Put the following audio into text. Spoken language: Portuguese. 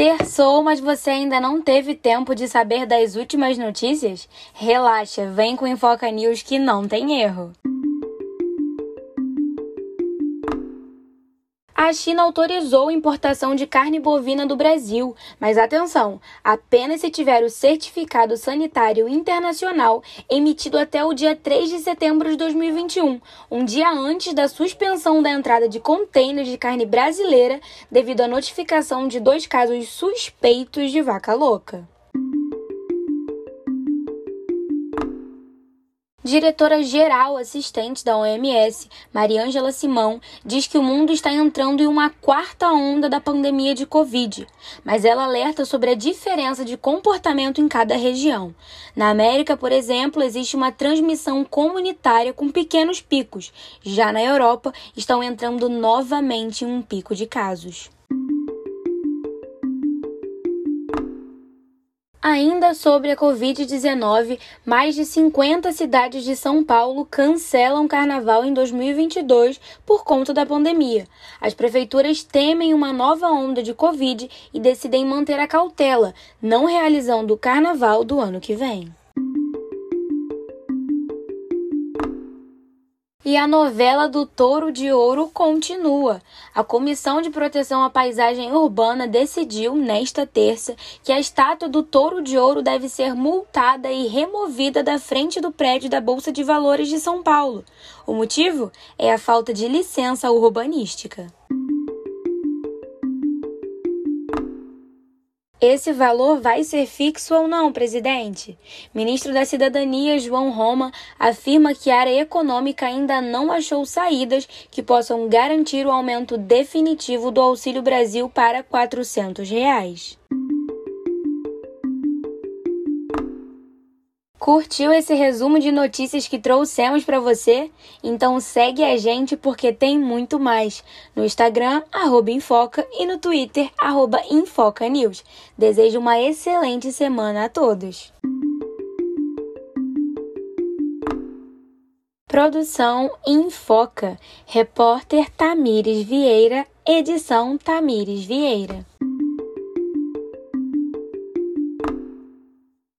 Terçou, mas você ainda não teve tempo de saber das últimas notícias? Relaxa, vem com o Infoca News que não tem erro. A China autorizou a importação de carne bovina do Brasil, mas atenção, apenas se tiver o certificado sanitário internacional emitido até o dia 3 de setembro de 2021, um dia antes da suspensão da entrada de contêineres de carne brasileira devido à notificação de dois casos suspeitos de vaca louca. Diretora-geral assistente da OMS, Mariângela Simão, diz que o mundo está entrando em uma quarta onda da pandemia de Covid, mas ela alerta sobre a diferença de comportamento em cada região. Na América, por exemplo, existe uma transmissão comunitária com pequenos picos. Já na Europa, estão entrando novamente em um pico de casos. Ainda sobre a Covid-19, mais de 50 cidades de São Paulo cancelam carnaval em 2022 por conta da pandemia. As prefeituras temem uma nova onda de Covid e decidem manter a cautela, não realizando o carnaval do ano que vem. E a novela do Touro de Ouro continua. A Comissão de Proteção à Paisagem Urbana decidiu, nesta terça, que a estátua do Touro de Ouro deve ser multada e removida da frente do prédio da Bolsa de Valores de São Paulo. O motivo é a falta de licença urbanística. Esse valor vai ser fixo ou não, presidente? Ministro da Cidadania, João Roma, afirma que a área econômica ainda não achou saídas que possam garantir o aumento definitivo do Auxílio Brasil para 400 reais. Curtiu esse resumo de notícias que trouxemos para você? Então segue a gente porque tem muito mais. No Instagram, arroba Infoca e no Twitter, arroba Infoca News. Desejo uma excelente semana a todos. Produção Infoca. Repórter Tamires Vieira. Edição Tamires Vieira.